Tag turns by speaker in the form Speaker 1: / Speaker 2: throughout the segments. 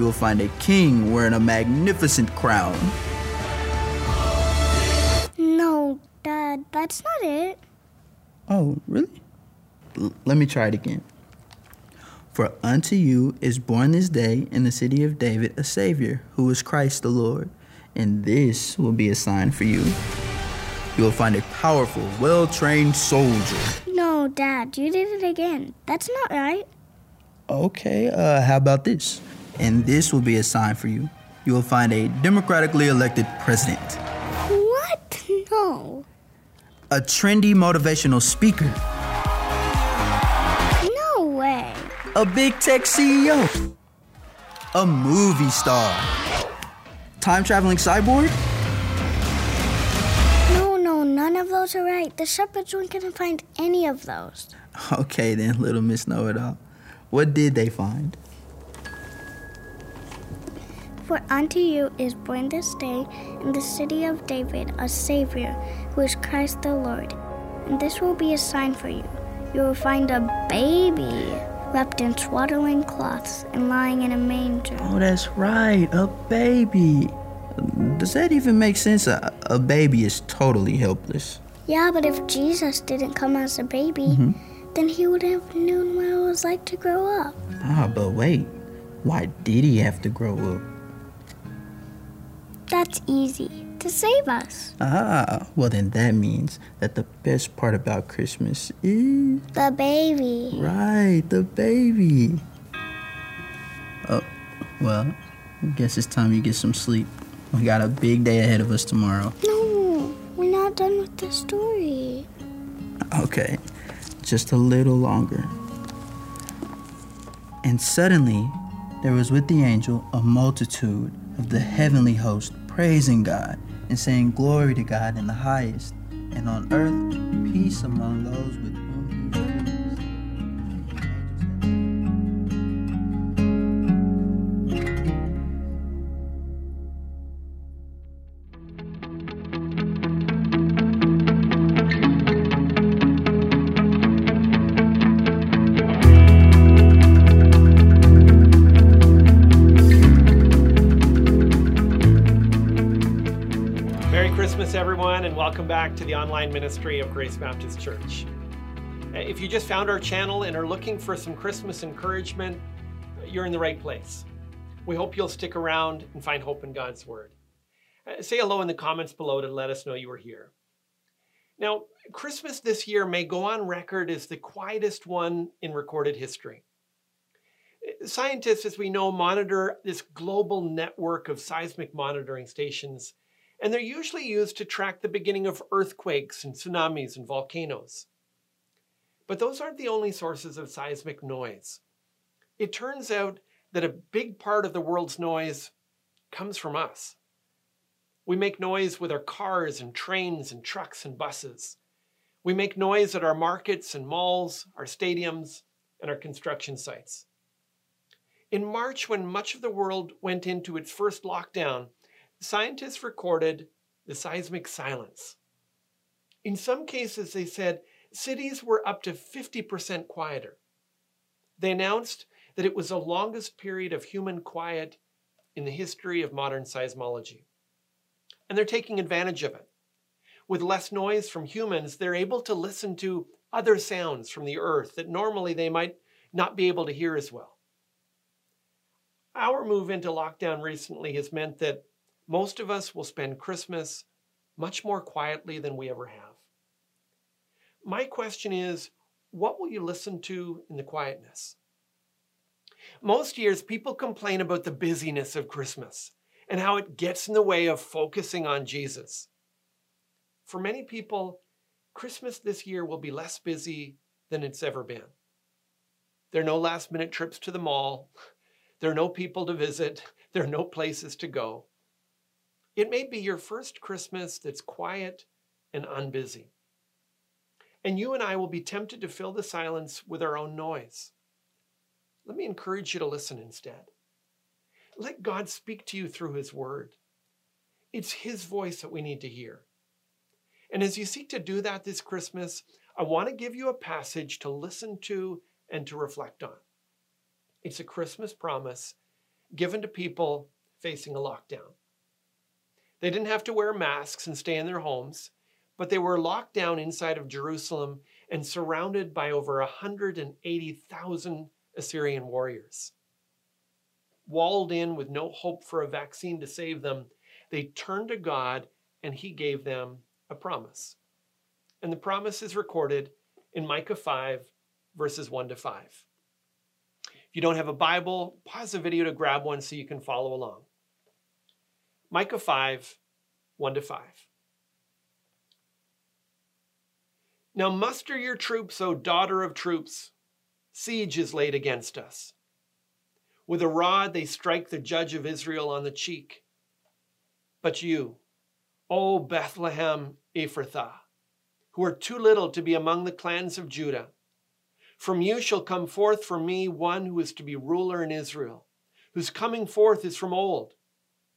Speaker 1: You will find a king wearing a magnificent crown.
Speaker 2: No, Dad, that's not it.
Speaker 1: Oh, really? L- let me try it again. For unto you is born this day in the city of David a Savior, who is Christ the Lord. And this will be a sign for you. You will find a powerful, well trained soldier.
Speaker 2: No, Dad, you did it again. That's not right.
Speaker 1: Okay, uh, how about this? And this will be a sign for you. You will find a democratically elected president,
Speaker 2: What? No.
Speaker 1: a trendy motivational speaker,
Speaker 2: No way.
Speaker 1: a big tech CEO, a movie star, time traveling cyborg.
Speaker 2: No, no, none of those are right. The shepherds weren't gonna find any of those.
Speaker 1: Okay, then, little Miss Know It All. What did they find?
Speaker 2: For unto you is born this day in the city of David a Savior, who is Christ the Lord. And this will be a sign for you. You will find a baby wrapped in swaddling cloths and lying in a manger.
Speaker 1: Oh, that's right, a baby. Does that even make sense? A, a baby is totally helpless.
Speaker 2: Yeah, but if Jesus didn't come as a baby, then he would have known what it was like to grow up.
Speaker 1: Ah, but wait. Why did he have to grow up?
Speaker 2: That's easy. To save us.
Speaker 1: Ah, well, then that means that the best part about Christmas is.
Speaker 2: The baby.
Speaker 1: Right, the baby. Oh, well, I guess it's time you get some sleep. We got a big day ahead of us tomorrow.
Speaker 2: No, we're not done with the story.
Speaker 1: Okay, just a little longer. And suddenly, there was with the angel a multitude of the heavenly host praising God and saying, Glory to God in the highest, and on earth peace among those with
Speaker 3: ministry of Grace Baptist Church. Uh, If you just found our channel and are looking for some Christmas encouragement, you're in the right place. We hope you'll stick around and find hope in God's Word. Uh, Say hello in the comments below to let us know you were here. Now, Christmas this year may go on record as the quietest one in recorded history. Uh, Scientists, as we know, monitor this global network of seismic monitoring stations and they're usually used to track the beginning of earthquakes and tsunamis and volcanoes. But those aren't the only sources of seismic noise. It turns out that a big part of the world's noise comes from us. We make noise with our cars and trains and trucks and buses. We make noise at our markets and malls, our stadiums, and our construction sites. In March, when much of the world went into its first lockdown, scientists recorded the seismic silence. In some cases, they said cities were up to 50% quieter. They announced that it was the longest period of human quiet in the history of modern seismology. And they're taking advantage of it. With less noise from humans, they're able to listen to other sounds from the earth that normally they might not be able to hear as well. Our move into lockdown recently has meant that most of us will spend Christmas much more quietly than we ever have. My question is what will you listen to in the quietness? Most years, people complain about the busyness of Christmas and how it gets in the way of focusing on Jesus. For many people, Christmas this year will be less busy than it's ever been. There are no last minute trips to the mall, there are no people to visit, there are no places to go. It may be your first Christmas that's quiet and unbusy. And you and I will be tempted to fill the silence with our own noise. Let me encourage you to listen instead. Let God speak to you through His Word. It's His voice that we need to hear. And as you seek to do that this Christmas, I want to give you a passage to listen to and to reflect on. It's a Christmas promise given to people facing a lockdown. They didn't have to wear masks and stay in their homes, but they were locked down inside of Jerusalem and surrounded by over 180,000 Assyrian warriors. Walled in with no hope for a vaccine to save them, they turned to God and He gave them a promise. And the promise is recorded in Micah 5, verses 1 to 5. If you don't have a Bible, pause the video to grab one so you can follow along. Micah 5, 1 to 5. Now muster your troops, O daughter of troops. Siege is laid against us. With a rod they strike the judge of Israel on the cheek. But you, O Bethlehem Ephrathah, who are too little to be among the clans of Judah, from you shall come forth for me one who is to be ruler in Israel, whose coming forth is from old,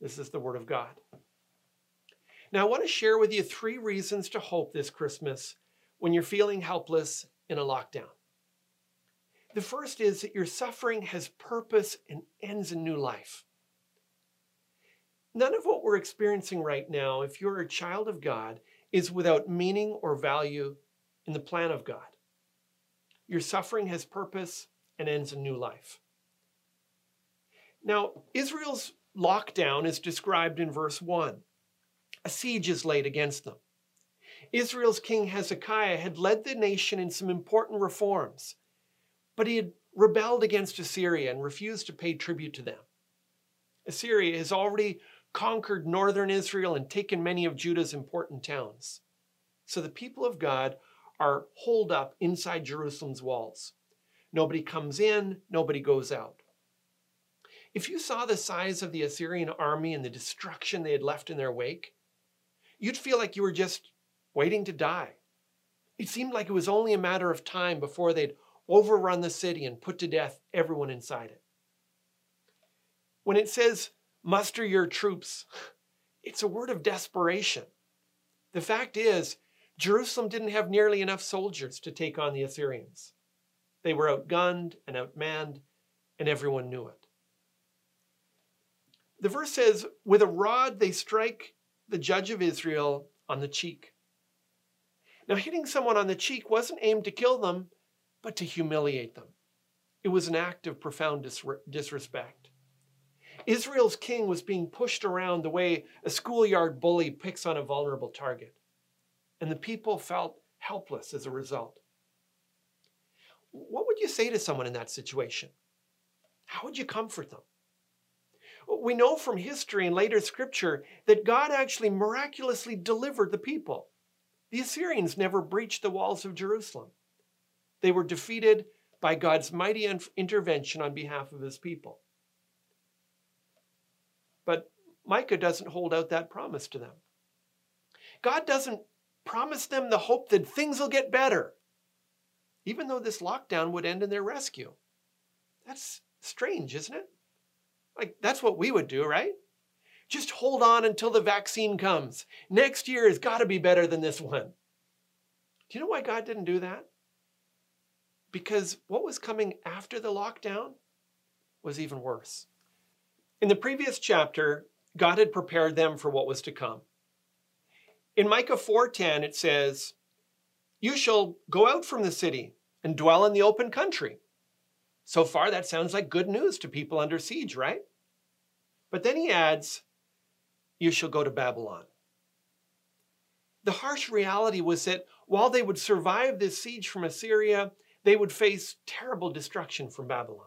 Speaker 3: This is the word of God. Now, I want to share with you three reasons to hope this Christmas when you're feeling helpless in a lockdown. The first is that your suffering has purpose and ends a new life. None of what we're experiencing right now, if you're a child of God, is without meaning or value in the plan of God. Your suffering has purpose and ends a new life. Now, Israel's lockdown is described in verse 1 a siege is laid against them. Israel's king Hezekiah had led the nation in some important reforms, but he had rebelled against Assyria and refused to pay tribute to them. Assyria has already conquered northern Israel and taken many of Judah's important towns. So the people of God are holed up inside Jerusalem's walls. Nobody comes in, nobody goes out. If you saw the size of the Assyrian army and the destruction they had left in their wake, you'd feel like you were just waiting to die. It seemed like it was only a matter of time before they'd overrun the city and put to death everyone inside it. When it says, muster your troops, it's a word of desperation. The fact is, Jerusalem didn't have nearly enough soldiers to take on the Assyrians. They were outgunned and outmanned, and everyone knew it. The verse says, With a rod they strike the judge of Israel on the cheek. Now, hitting someone on the cheek wasn't aimed to kill them, but to humiliate them. It was an act of profound disrespect. Israel's king was being pushed around the way a schoolyard bully picks on a vulnerable target, and the people felt helpless as a result. What would you say to someone in that situation? How would you comfort them? We know from history and later scripture that God actually miraculously delivered the people. The Assyrians never breached the walls of Jerusalem. They were defeated by God's mighty intervention on behalf of his people. But Micah doesn't hold out that promise to them. God doesn't promise them the hope that things will get better, even though this lockdown would end in their rescue. That's strange, isn't it? Like, that's what we would do, right? Just hold on until the vaccine comes. Next year has got to be better than this one. Do you know why God didn't do that? Because what was coming after the lockdown was even worse. In the previous chapter, God had prepared them for what was to come. In Micah 4:10 it says, "You shall go out from the city and dwell in the open country." So far that sounds like good news to people under siege, right? But then he adds, you shall go to Babylon. The harsh reality was that while they would survive this siege from Assyria, they would face terrible destruction from Babylon.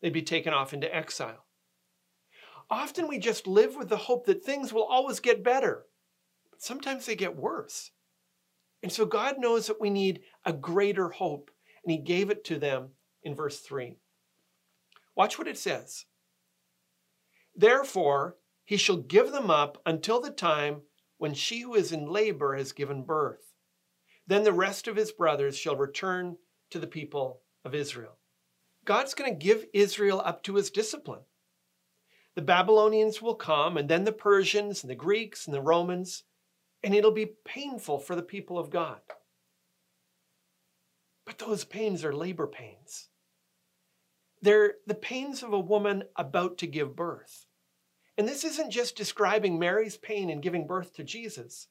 Speaker 3: They'd be taken off into exile. Often we just live with the hope that things will always get better, but sometimes they get worse. And so God knows that we need a greater hope, and He gave it to them in verse 3. Watch what it says. Therefore, He shall give them up until the time when she who is in labor has given birth. Then the rest of his brothers shall return to the people of Israel. God's going to give Israel up to his discipline. The Babylonians will come, and then the Persians and the Greeks and the Romans, and it'll be painful for the people of God. But those pains are labor pains. They're the pains of a woman about to give birth. And this isn't just describing Mary's pain in giving birth to Jesus.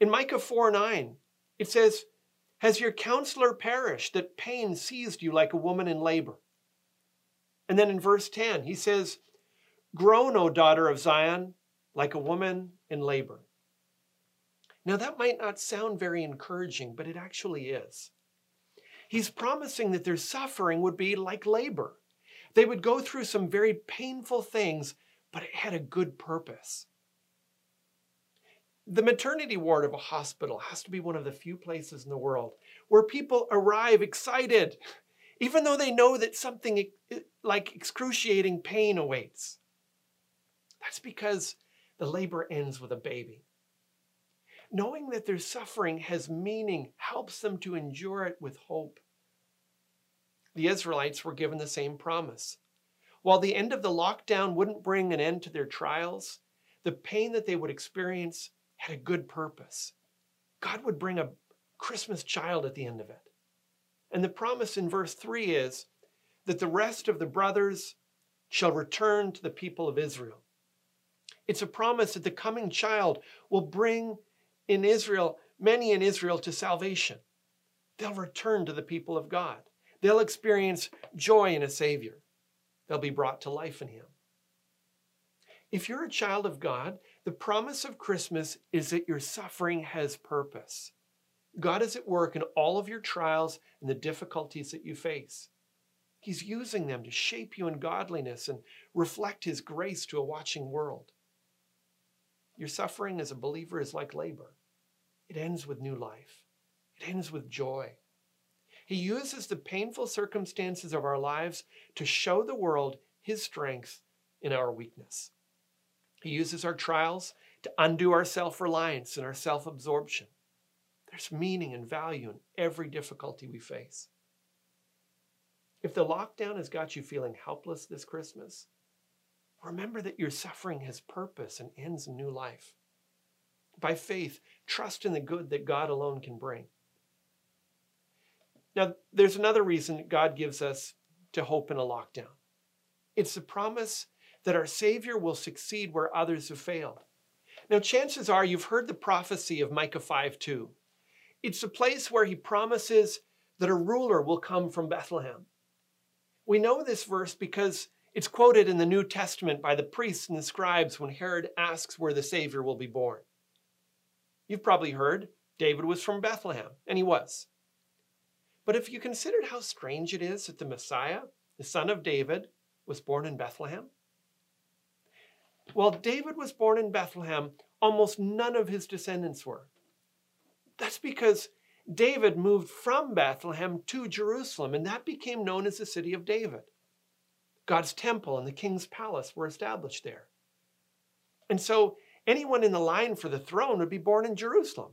Speaker 3: In Micah 4 9, it says, Has your counselor perished that pain seized you like a woman in labor? And then in verse 10, he says, Groan, O daughter of Zion, like a woman in labor. Now, that might not sound very encouraging, but it actually is. He's promising that their suffering would be like labor. They would go through some very painful things but it had a good purpose. The maternity ward of a hospital has to be one of the few places in the world where people arrive excited, even though they know that something eh, like excruciating pain awaits. That's because the labor ends with a baby. Knowing that their suffering has meaning helps them to endure it with hope. The Israelites were given the same promise. While the end of the lockdown wouldn't bring an end to their trials, the pain that they would experience had a good purpose. God would bring a Christmas child at the end of it. And the promise in verse 3 is that the rest of the brothers shall return to the people of Israel. It's a promise that the coming child will bring in Israel, many in Israel, to salvation. They'll return to the people of God. They'll experience joy in a Savior they'll be brought to life in Him. If you're a child of God, the promise of Christmas is that your suffering has purpose. God is at work in all of your trials and the difficulties that you face. He's using them to shape you in godliness and reflect His grace to a watching world. Your suffering as a believer is like labor. It ends with new life. It ends with joy. He uses the painful circumstances of our lives to show the world His strength in our weakness. He uses our trials to undo our self reliance and our self absorption. There's meaning and value in every difficulty we face. If the lockdown has got you feeling helpless this Christmas, remember that your suffering has purpose and ends in new life. By faith, trust in the good that God alone can bring. Now, there's another reason God gives us to hope in a lockdown it's the promise that our Savior will succeed where others have failed. Now, chances are you've heard the prophecy of Micah 5 2. It's a place where he promises that a ruler will come from Bethlehem. We know this verse because it's quoted in the New Testament by the priests and the scribes when Herod asks where the Savior will be born. You've probably heard David was from Bethlehem, and he was. But if you considered how strange it is that the Messiah, the son of David, was born in Bethlehem, while David was born in Bethlehem, almost none of his descendants were. That's because David moved from Bethlehem to Jerusalem, and that became known as the city of David. God's temple and the king's palace were established there. And so anyone in the line for the throne would be born in Jerusalem.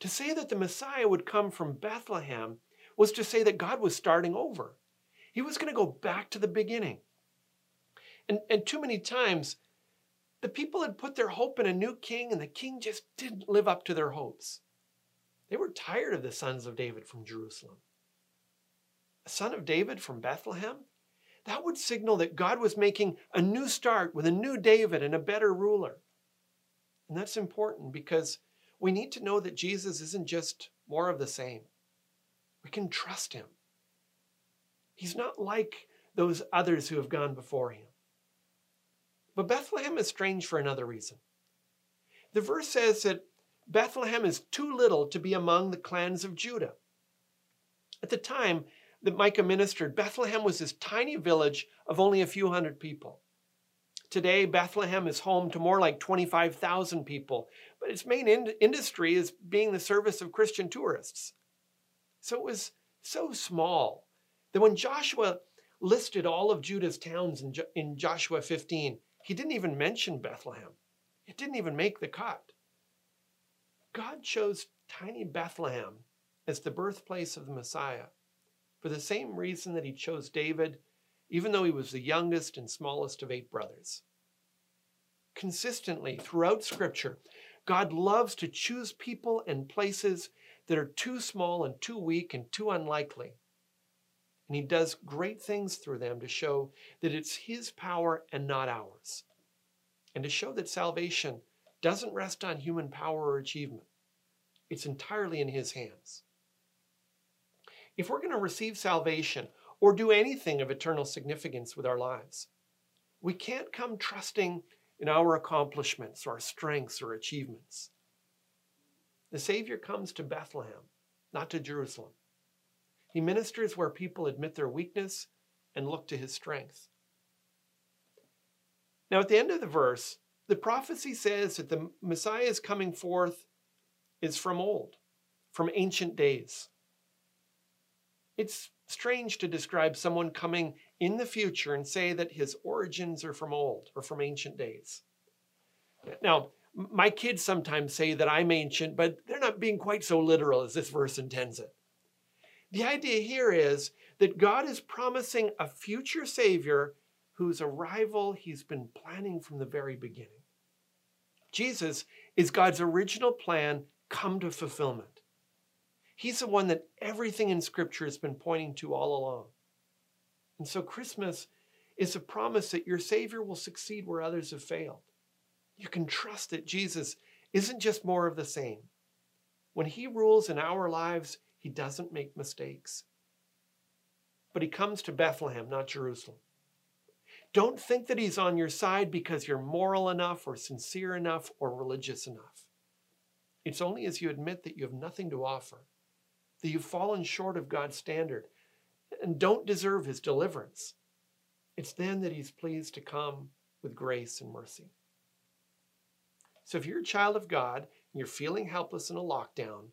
Speaker 3: To say that the Messiah would come from Bethlehem was to say that God was starting over. He was going to go back to the beginning. And, and too many times, the people had put their hope in a new king, and the king just didn't live up to their hopes. They were tired of the sons of David from Jerusalem. A son of David from Bethlehem? That would signal that God was making a new start with a new David and a better ruler. And that's important because we need to know that Jesus isn't just more of the same. We can trust him. He's not like those others who have gone before him. But Bethlehem is strange for another reason. The verse says that Bethlehem is too little to be among the clans of Judah. At the time that Micah ministered, Bethlehem was this tiny village of only a few hundred people. Today, Bethlehem is home to more like 25,000 people, but its main in- industry is being the service of Christian tourists. So it was so small that when Joshua listed all of Judah's towns in, jo- in Joshua 15, he didn't even mention Bethlehem. It didn't even make the cut. God chose tiny Bethlehem as the birthplace of the Messiah for the same reason that he chose David, even though he was the youngest and smallest of eight brothers. Consistently throughout Scripture, God loves to choose people and places that are too small and too weak and too unlikely. And he does great things through them to show that it's his power and not ours. And to show that salvation doesn't rest on human power or achievement, it's entirely in his hands. If we're going to receive salvation or do anything of eternal significance with our lives, we can't come trusting in our accomplishments, our strengths, or achievements. The Savior comes to Bethlehem, not to Jerusalem. He ministers where people admit their weakness and look to his strength. Now, at the end of the verse, the prophecy says that the Messiah's coming forth is from old, from ancient days. It's strange to describe someone coming in the future and say that his origins are from old or from ancient days. Now, my kids sometimes say that I'm ancient, but they're not being quite so literal as this verse intends it. The idea here is that God is promising a future Savior whose arrival he's been planning from the very beginning. Jesus is God's original plan come to fulfillment. He's the one that everything in Scripture has been pointing to all along. And so Christmas is a promise that your Savior will succeed where others have failed. You can trust that Jesus isn't just more of the same. When He rules in our lives, He doesn't make mistakes. But He comes to Bethlehem, not Jerusalem. Don't think that He's on your side because you're moral enough or sincere enough or religious enough. It's only as you admit that you have nothing to offer, that you've fallen short of God's standard and don't deserve His deliverance. It's then that He's pleased to come with grace and mercy. So if you're a child of God and you're feeling helpless in a lockdown,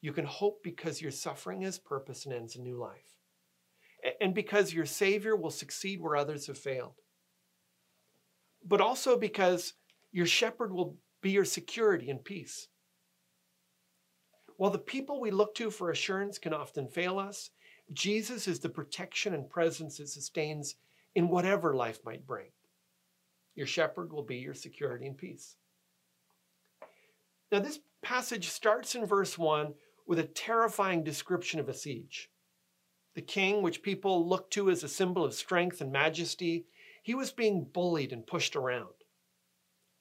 Speaker 3: you can hope because your suffering has purpose and ends a new life. And because your Savior will succeed where others have failed. But also because your shepherd will be your security and peace. While the people we look to for assurance can often fail us, Jesus is the protection and presence that sustains in whatever life might bring. Your shepherd will be your security and peace. Now, this passage starts in verse 1 with a terrifying description of a siege. The king, which people looked to as a symbol of strength and majesty, he was being bullied and pushed around.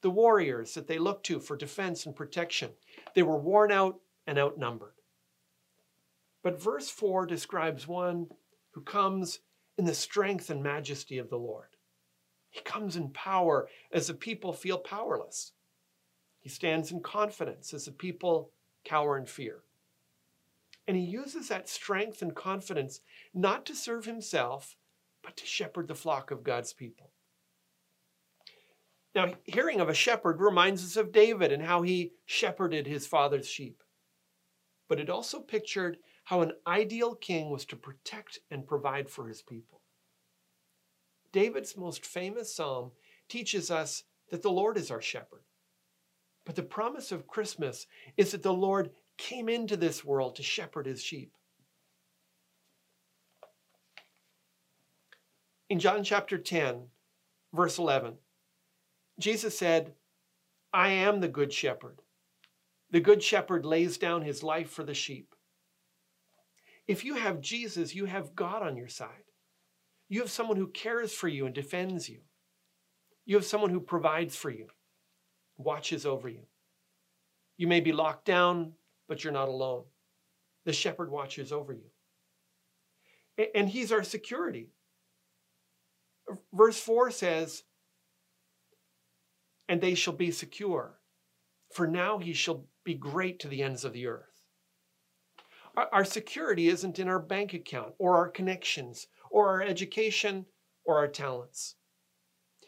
Speaker 3: The warriors that they looked to for defense and protection, they were worn out and outnumbered. But verse 4 describes one who comes in the strength and majesty of the Lord. He comes in power as the people feel powerless. He stands in confidence as the people cower in fear. And he uses that strength and confidence not to serve himself, but to shepherd the flock of God's people. Now, hearing of a shepherd reminds us of David and how he shepherded his father's sheep. But it also pictured how an ideal king was to protect and provide for his people. David's most famous psalm teaches us that the Lord is our shepherd. But the promise of Christmas is that the Lord came into this world to shepherd his sheep. In John chapter 10, verse 11, Jesus said, I am the good shepherd. The good shepherd lays down his life for the sheep. If you have Jesus, you have God on your side. You have someone who cares for you and defends you. You have someone who provides for you, watches over you. You may be locked down, but you're not alone. The shepherd watches over you. And he's our security. Verse 4 says, and they shall be secure. For now he shall be great to the ends of the earth. Our, our security isn't in our bank account or our connections or our education or our talents.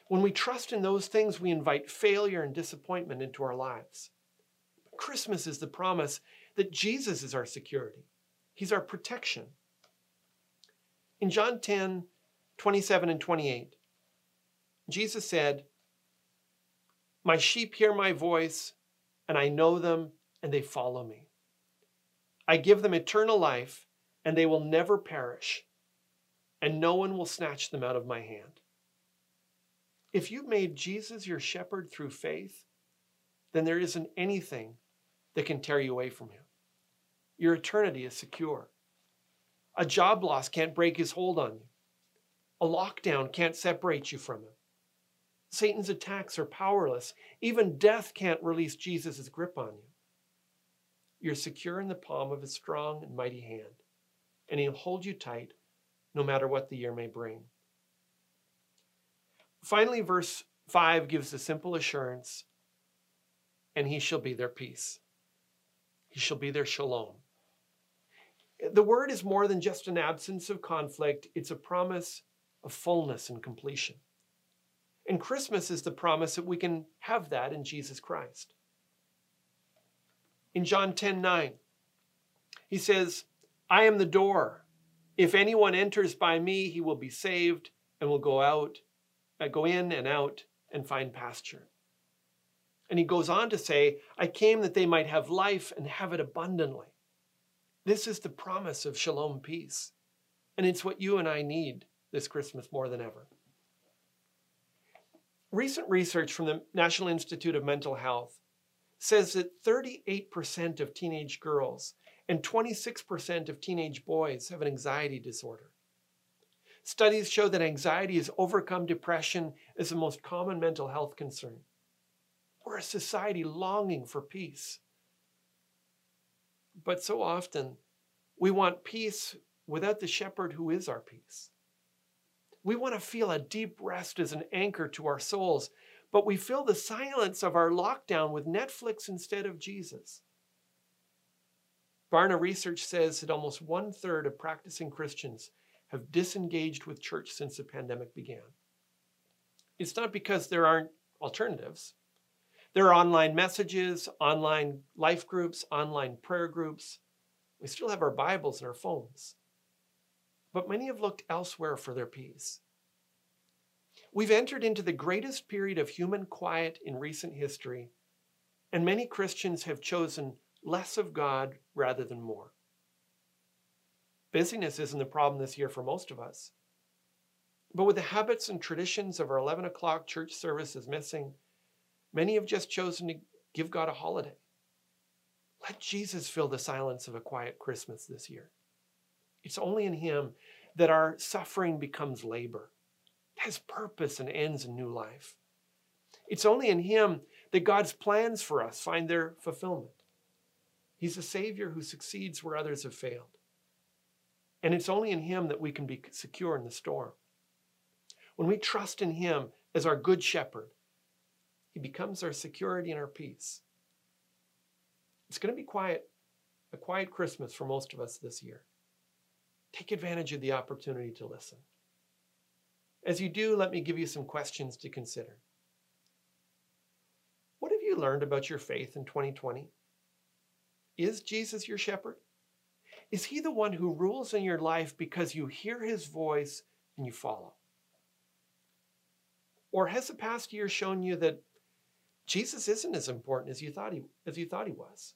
Speaker 3: When we trust in those things, we invite failure and disappointment into our lives. Christmas is the promise that Jesus is our security, He's our protection. In John 10, 27 and 28, Jesus said, My sheep hear my voice, and I know them, and they follow me. I give them eternal life, and they will never perish, and no one will snatch them out of my hand. If you've made Jesus your shepherd through faith, then there isn't anything that can tear you away from him. Your eternity is secure. A job loss can't break his hold on you. A lockdown can't separate you from him. Satan's attacks are powerless. Even death can't release Jesus' grip on you. You're secure in the palm of his strong and mighty hand, and he'll hold you tight no matter what the year may bring. Finally, verse 5 gives the simple assurance, and he shall be their peace. He shall be their shalom. The word is more than just an absence of conflict, it's a promise of fullness and completion. And Christmas is the promise that we can have that in Jesus Christ. In John 10 9, he says, I am the door. If anyone enters by me, he will be saved and will go out, uh, go in and out and find pasture. And he goes on to say, I came that they might have life and have it abundantly. This is the promise of shalom peace. And it's what you and I need this Christmas more than ever. Recent research from the National Institute of Mental Health says that 38% of teenage girls and 26% of teenage boys have an anxiety disorder. Studies show that anxiety has overcome depression as the most common mental health concern. We're a society longing for peace. But so often, we want peace without the shepherd who is our peace. We want to feel a deep rest as an anchor to our souls, but we fill the silence of our lockdown with Netflix instead of Jesus. Barna research says that almost one third of practicing Christians have disengaged with church since the pandemic began. It's not because there aren't alternatives. There are online messages, online life groups, online prayer groups. We still have our Bibles and our phones but many have looked elsewhere for their peace. We've entered into the greatest period of human quiet in recent history, and many Christians have chosen less of God rather than more. Busyness isn't the problem this year for most of us. But with the habits and traditions of our 11 o'clock church services missing, many have just chosen to give God a holiday. Let Jesus fill the silence of a quiet Christmas this year. It's only in Him that our suffering becomes labor, has purpose, and ends in new life. It's only in Him that God's plans for us find their fulfillment. He's a Savior who succeeds where others have failed. And it's only in Him that we can be secure in the storm. When we trust in Him as our good shepherd, He becomes our security and our peace. It's going to be quiet, a quiet Christmas for most of us this year. Take advantage of the opportunity to listen. As you do, let me give you some questions to consider. What have you learned about your faith in 2020? Is Jesus your shepherd? Is he the one who rules in your life because you hear his voice and you follow? Or has the past year shown you that Jesus isn't as important as you thought he, as you thought he was?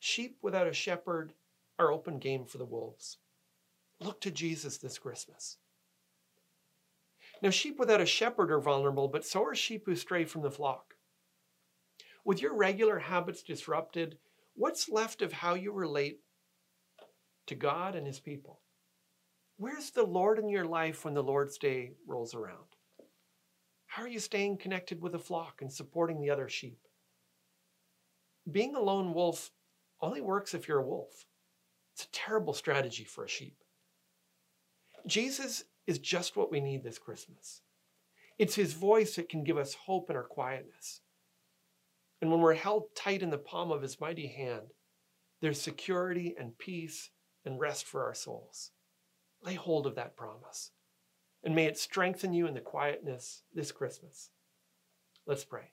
Speaker 3: Sheep without a shepherd are open game for the wolves. Look to Jesus this Christmas. Now, sheep without a shepherd are vulnerable, but so are sheep who stray from the flock. With your regular habits disrupted, what's left of how you relate to God and His people? Where's the Lord in your life when the Lord's Day rolls around? How are you staying connected with the flock and supporting the other sheep? Being a lone wolf only works if you're a wolf. It's a terrible strategy for a sheep. Jesus is just what we need this Christmas. It's His voice that can give us hope in our quietness. And when we're held tight in the palm of His mighty hand, there's security and peace and rest for our souls. Lay hold of that promise. And may it strengthen you in the quietness this Christmas. Let's pray.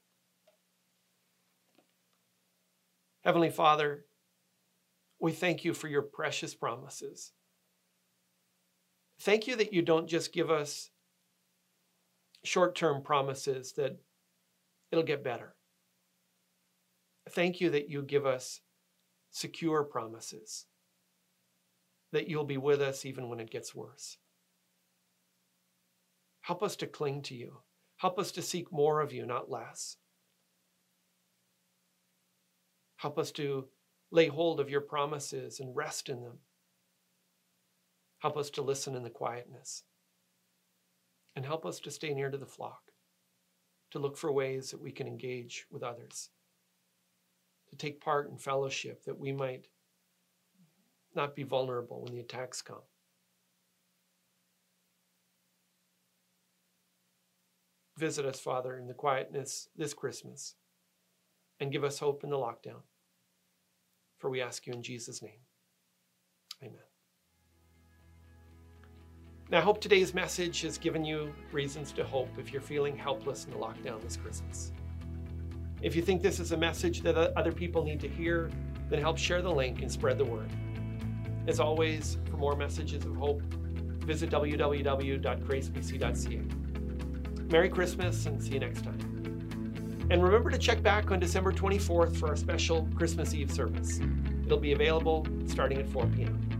Speaker 3: Heavenly Father, we thank you for your precious promises. Thank you that you don't just give us short term promises that it'll get better. Thank you that you give us secure promises, that you'll be with us even when it gets worse. Help us to cling to you. Help us to seek more of you, not less. Help us to lay hold of your promises and rest in them. Help us to listen in the quietness. And help us to stay near to the flock, to look for ways that we can engage with others, to take part in fellowship that we might not be vulnerable when the attacks come. Visit us, Father, in the quietness this Christmas and give us hope in the lockdown. For we ask you in Jesus' name. Amen. Now, I hope today's message has given you reasons to hope if you're feeling helpless in the lockdown this Christmas. If you think this is a message that other people need to hear, then help share the link and spread the word. As always, for more messages of hope, visit www.gracebc.ca. Merry Christmas and see you next time. And remember to check back on December 24th for our special Christmas Eve service. It'll be available starting at 4 p.m.